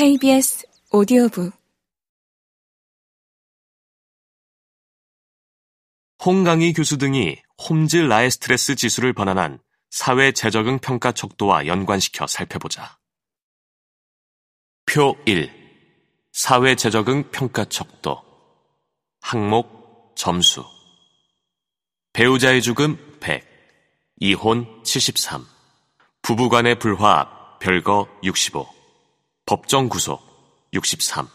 KBS 오디오북 홍강희 교수 등이 홈즈 라에스트레스 지수를 번안한 사회 재적응 평가 척도와 연관시켜 살펴보자. 표 1. 사회 재적응 평가 척도. 항목 점수. 배우자의 죽음 100. 이혼 73. 부부간의 불화 별거 65. 법정 구속 63.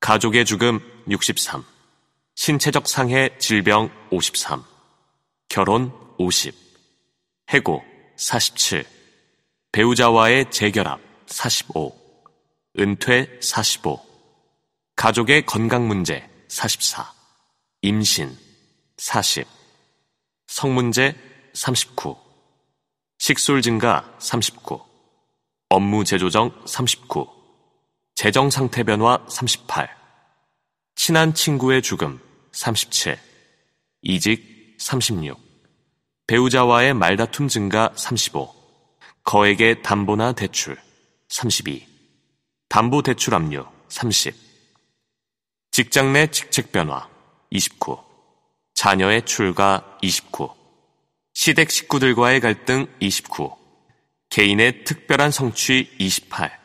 가족의 죽음 63. 신체적 상해 질병 53. 결혼 50. 해고 47. 배우자와의 재결합 45. 은퇴 45. 가족의 건강 문제 44. 임신 40. 성문제 39. 식술 증가 39. 업무 재조정 39. 재정 상태 변화 38. 친한 친구의 죽음 37. 이직 36. 배우자와의 말다툼 증가 35. 거액의 담보나 대출 32. 담보 대출 압류 30. 직장 내 직책 변화 29. 자녀의 출가 29. 시댁 식구들과의 갈등 29. 개인의 특별한 성취 28.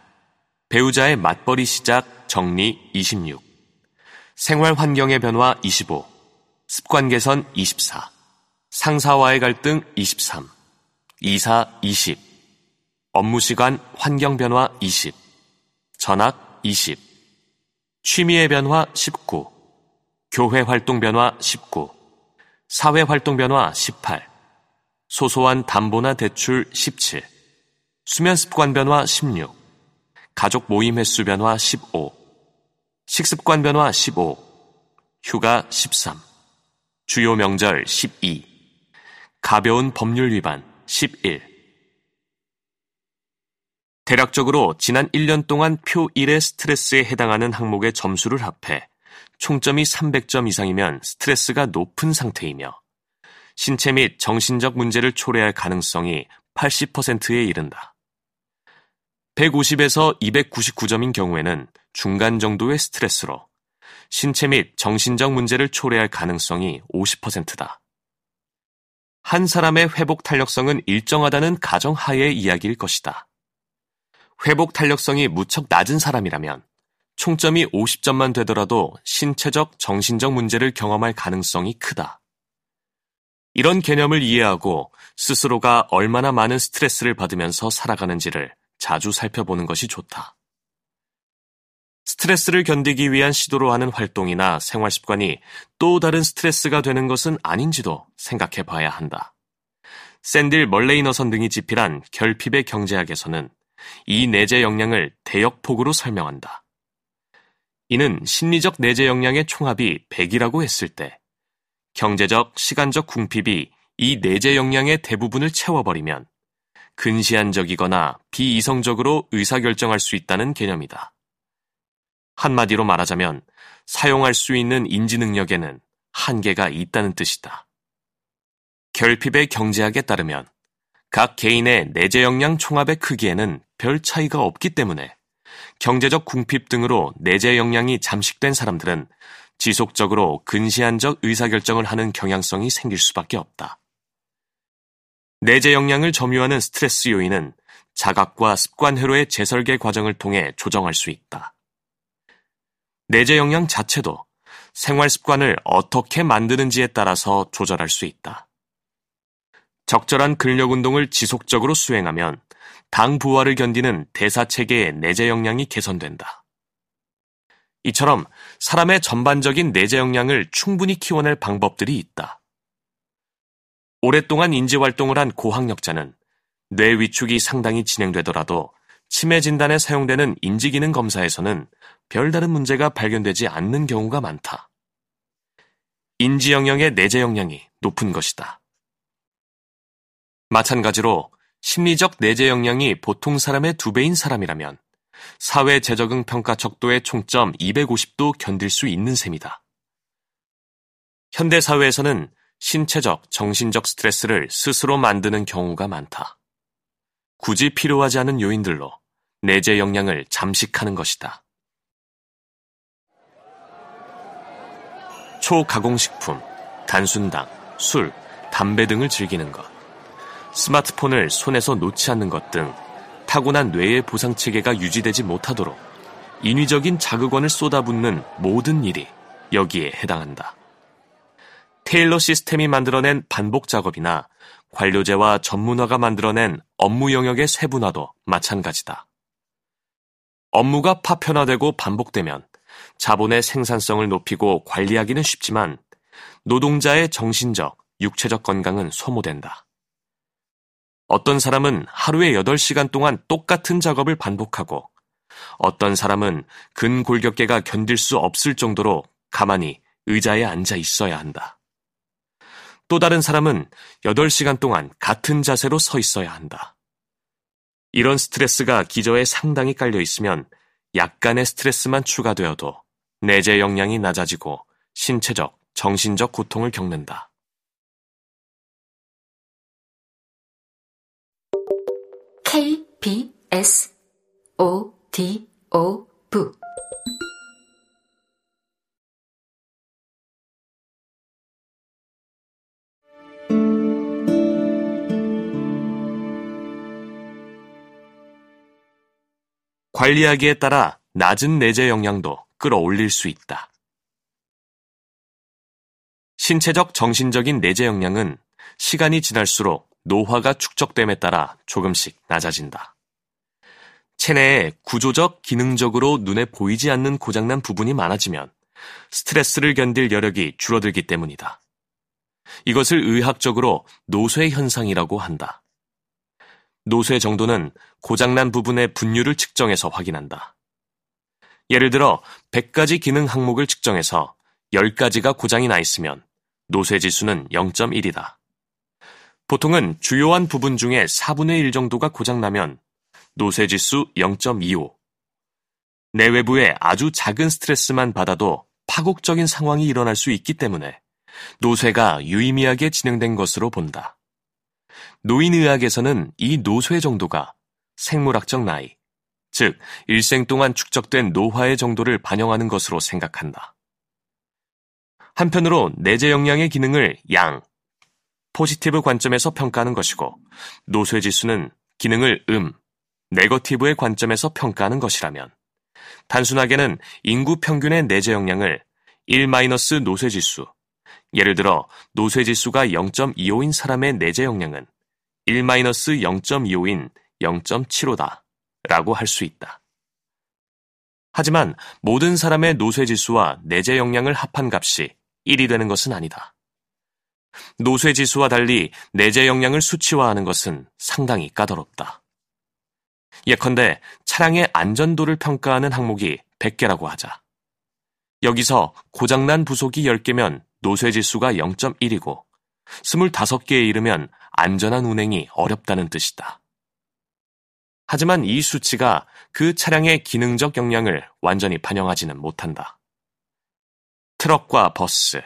배우자의 맞벌이 시작 정리 26. 생활 환경의 변화 25. 습관 개선 24. 상사와의 갈등 23. 이사 20. 업무 시간 환경 변화 20. 전학 20. 취미의 변화 19. 교회 활동 변화 19. 사회 활동 변화 18. 소소한 담보나 대출 17. 수면 습관 변화 16. 가족 모임 횟수 변화 15. 식습관 변화 15. 휴가 13. 주요 명절 12. 가벼운 법률 위반 11. 대략적으로 지난 1년 동안 표 1의 스트레스에 해당하는 항목의 점수를 합해 총점이 300점 이상이면 스트레스가 높은 상태이며 신체 및 정신적 문제를 초래할 가능성이 80%에 이른다. 150에서 299점인 경우에는 중간 정도의 스트레스로 신체 및 정신적 문제를 초래할 가능성이 50%다. 한 사람의 회복 탄력성은 일정하다는 가정하에의 이야기일 것이다. 회복 탄력성이 무척 낮은 사람이라면 총점이 50점만 되더라도 신체적, 정신적 문제를 경험할 가능성이 크다. 이런 개념을 이해하고 스스로가 얼마나 많은 스트레스를 받으면서 살아가는지를 자주 살펴보는 것이 좋다. 스트레스를 견디기 위한 시도로 하는 활동이나 생활 습관이 또 다른 스트레스가 되는 것은 아닌지도 생각해 봐야 한다. 샌딜 멀레이너선 등이 집필한 결핍의 경제학에서는 이 내재 역량을 대역폭으로 설명한다. 이는 심리적 내재 역량의 총합이 100이라고 했을 때 경제적, 시간적 궁핍이 이 내재 역량의 대부분을 채워버리면 근시안적이거나 비이성적으로 의사결정할 수 있다는 개념이다. 한마디로 말하자면 사용할 수 있는 인지 능력에는 한계가 있다는 뜻이다. 결핍의 경제학에 따르면 각 개인의 내재 역량 총합의 크기에는 별 차이가 없기 때문에 경제적 궁핍 등으로 내재 역량이 잠식된 사람들은 지속적으로 근시안적 의사결정을 하는 경향성이 생길 수밖에 없다. 내재 역량을 점유하는 스트레스 요인은 자각과 습관 회로의 재설계 과정을 통해 조정할 수 있다. 내재 역량 자체도 생활 습관을 어떻게 만드는지에 따라서 조절할 수 있다. 적절한 근력 운동을 지속적으로 수행하면 당 부하를 견디는 대사 체계의 내재 역량이 개선된다. 이처럼 사람의 전반적인 내재 역량을 충분히 키워낼 방법들이 있다. 오랫동안 인지 활동을 한 고학력자는 뇌 위축이 상당히 진행되더라도 치매 진단에 사용되는 인지기능 검사에서는 별다른 문제가 발견되지 않는 경우가 많다. 인지 영역의 내재 역량이 높은 것이다. 마찬가지로 심리적 내재 역량이 보통 사람의 두 배인 사람이라면 사회 재적응 평가 척도의 총점 250도 견딜 수 있는 셈이다. 현대 사회에서는 신체적, 정신적 스트레스를 스스로 만드는 경우가 많다. 굳이 필요하지 않은 요인들로 내재 역량을 잠식하는 것이다. 초가공식품, 단순당, 술, 담배 등을 즐기는 것, 스마트폰을 손에서 놓지 않는 것 등 타고난 뇌의 보상 체계가 유지되지 못하도록 인위적인 자극원을 쏟아붓는 모든 일이 여기에 해당한다. 테일러 시스템이 만들어낸 반복 작업이나 관료제와 전문화가 만들어낸 업무 영역의 세분화도 마찬가지다. 업무가 파편화되고 반복되면 자본의 생산성을 높이고 관리하기는 쉽지만 노동자의 정신적, 육체적 건강은 소모된다. 어떤 사람은 하루에 8시간 동안 똑같은 작업을 반복하고 어떤 사람은 근골격계가 견딜 수 없을 정도로 가만히 의자에 앉아 있어야 한다. 또 다른 사람은 8시간 동안 같은 자세로 서 있어야 한다. 이런 스트레스가 기저에 상당히 깔려 있으면 약간의 스트레스만 추가되어도 내재 역량이 낮아지고 신체적, 정신적 고통을 겪는다. KBS O D O V 관리하기에 따라 낮은 내재 역량도 끌어올릴 수 있다. 신체적 정신적인 내재 역량은 시간이 지날수록 노화가 축적됨에 따라 조금씩 낮아진다. 체내에 구조적, 기능적으로 눈에 보이지 않는 고장난 부분이 많아지면 스트레스를 견딜 여력이 줄어들기 때문이다. 이것을 의학적으로 노쇠 현상이라고 한다. 노쇠 정도는 고장난 부분의 분류를 측정해서 확인한다. 예를 들어 100가지 기능 항목을 측정해서 10가지가 고장이 나 있으면 노쇠 지수는 0.1이다. 보통은 주요한 부분 중에 4분의 1 정도가 고장나면 노쇠 지수 0.25. 내 외부에 아주 작은 스트레스만 받아도 파국적인 상황이 일어날 수 있기 때문에 노쇠가 유의미하게 진행된 것으로 본다. 노인의학에서는 이 노쇠 정도가 생물학적 나이, 즉 일생 동안 축적된 노화의 정도를 반영하는 것으로 생각한다. 한편으로 내재 역량의 기능을 양, 포지티브 관점에서 평가하는 것이고 노쇠 지수는 기능을 음, 네거티브의 관점에서 평가하는 것이라면 단순하게는 인구 평균의 내재 역량을 1 노쇠 지수, 예를 들어 노쇠 지수가 0.25인 사람의 내재 역량은 1 0.25인 0.75다 라고 할 수 있다. 하지만 모든 사람의 노쇠 지수와 내재 역량을 합한 값이 1이 되는 것은 아니다. 노쇠 지수와 달리 내재 역량을 수치화하는 것은 상당히 까다롭다. 예컨대 차량의 안전도를 평가하는 항목이 100개라고 하자. 여기서 고장난 부속이 10개면 노쇠 지수가 0.1이고 25개에 이르면 안전한 운행이 어렵다는 뜻이다. 하지만 이 수치가 그 차량의 기능적 역량을 완전히 반영하지는 못한다. 트럭과 버스,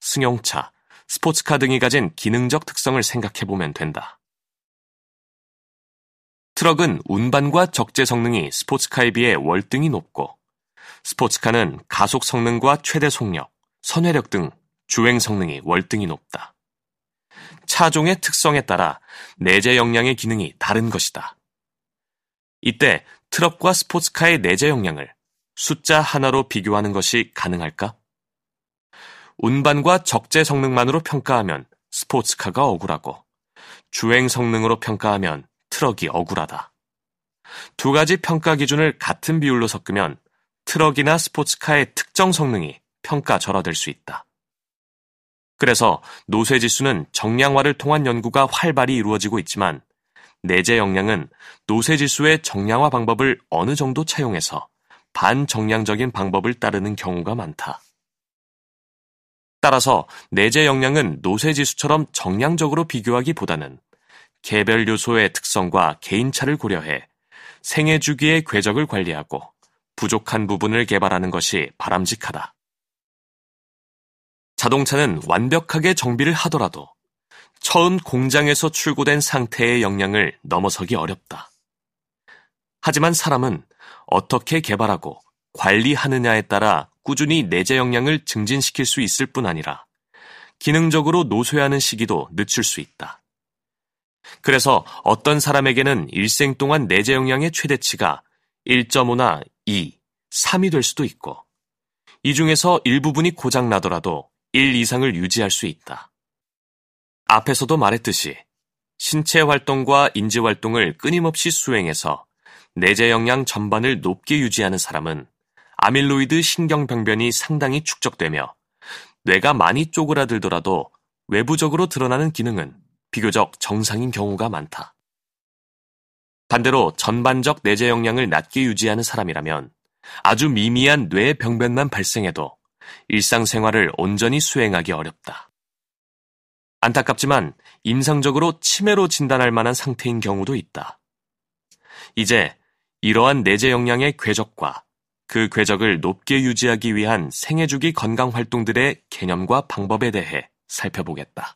승용차, 스포츠카 등이 가진 기능적 특성을 생각해 보면 된다. 트럭은 운반과 적재 성능이 스포츠카에 비해 월등히 높고, 스포츠카는 가속 성능과 최대 속력, 선회력 등 주행 성능이 월등히 높다. 차종의 특성에 따라 내재 역량의 기능이 다른 것이다. 이때 트럭과 스포츠카의 내재 역량을 숫자 하나로 비교하는 것이 가능할까? 운반과 적재 성능만으로 평가하면 스포츠카가 억울하고 주행 성능으로 평가하면 트럭이 억울하다. 두 가지 평가 기준을 같은 비율로 섞으면 트럭이나 스포츠카의 특정 성능이 평가 절하될 수 있다. 그래서 노쇠 지수는 정량화를 통한 연구가 활발히 이루어지고 있지만 내재 역량은 노쇠 지수의 정량화 방법을 어느 정도 차용해서 반정량적인 방법을 따르는 경우가 많다. 따라서 내재 역량은 노쇠 지수처럼 정량적으로 비교하기보다는 개별 요소의 특성과 개인차를 고려해 생애 주기의 궤적을 관리하고 부족한 부분을 개발하는 것이 바람직하다. 자동차는 완벽하게 정비를 하더라도 처음 공장에서 출고된 상태의 역량을 넘어서기 어렵다. 하지만 사람은 어떻게 개발하고 관리하느냐에 따라 꾸준히 내재 역량을 증진시킬 수 있을 뿐 아니라 기능적으로 노쇠하는 시기도 늦출 수 있다. 그래서 어떤 사람에게는 일생 동안 내재 역량의 최대치가 1.5나 2, 3이 될 수도 있고 이 중에서 일부분이 고장 나더라도 1 이상을 유지할 수 있다. 앞에서도 말했듯이 신체 활동과 인지 활동을 끊임없이 수행해서 내재 역량 전반을 높게 유지하는 사람은 아밀로이드 신경병변이 상당히 축적되며 뇌가 많이 쪼그라들더라도 외부적으로 드러나는 기능은 비교적 정상인 경우가 많다. 반대로 전반적 내재 역량을 낮게 유지하는 사람이라면 아주 미미한 뇌 병변만 발생해도 일상생활을 온전히 수행하기 어렵다. 안타깝지만 임상적으로 치매로 진단할 만한 상태인 경우도 있다. 이제 이러한 내재 역량의 궤적과 그 궤적을 높게 유지하기 위한 생애주기 건강 활동들의 개념과 방법에 대해 살펴보겠다.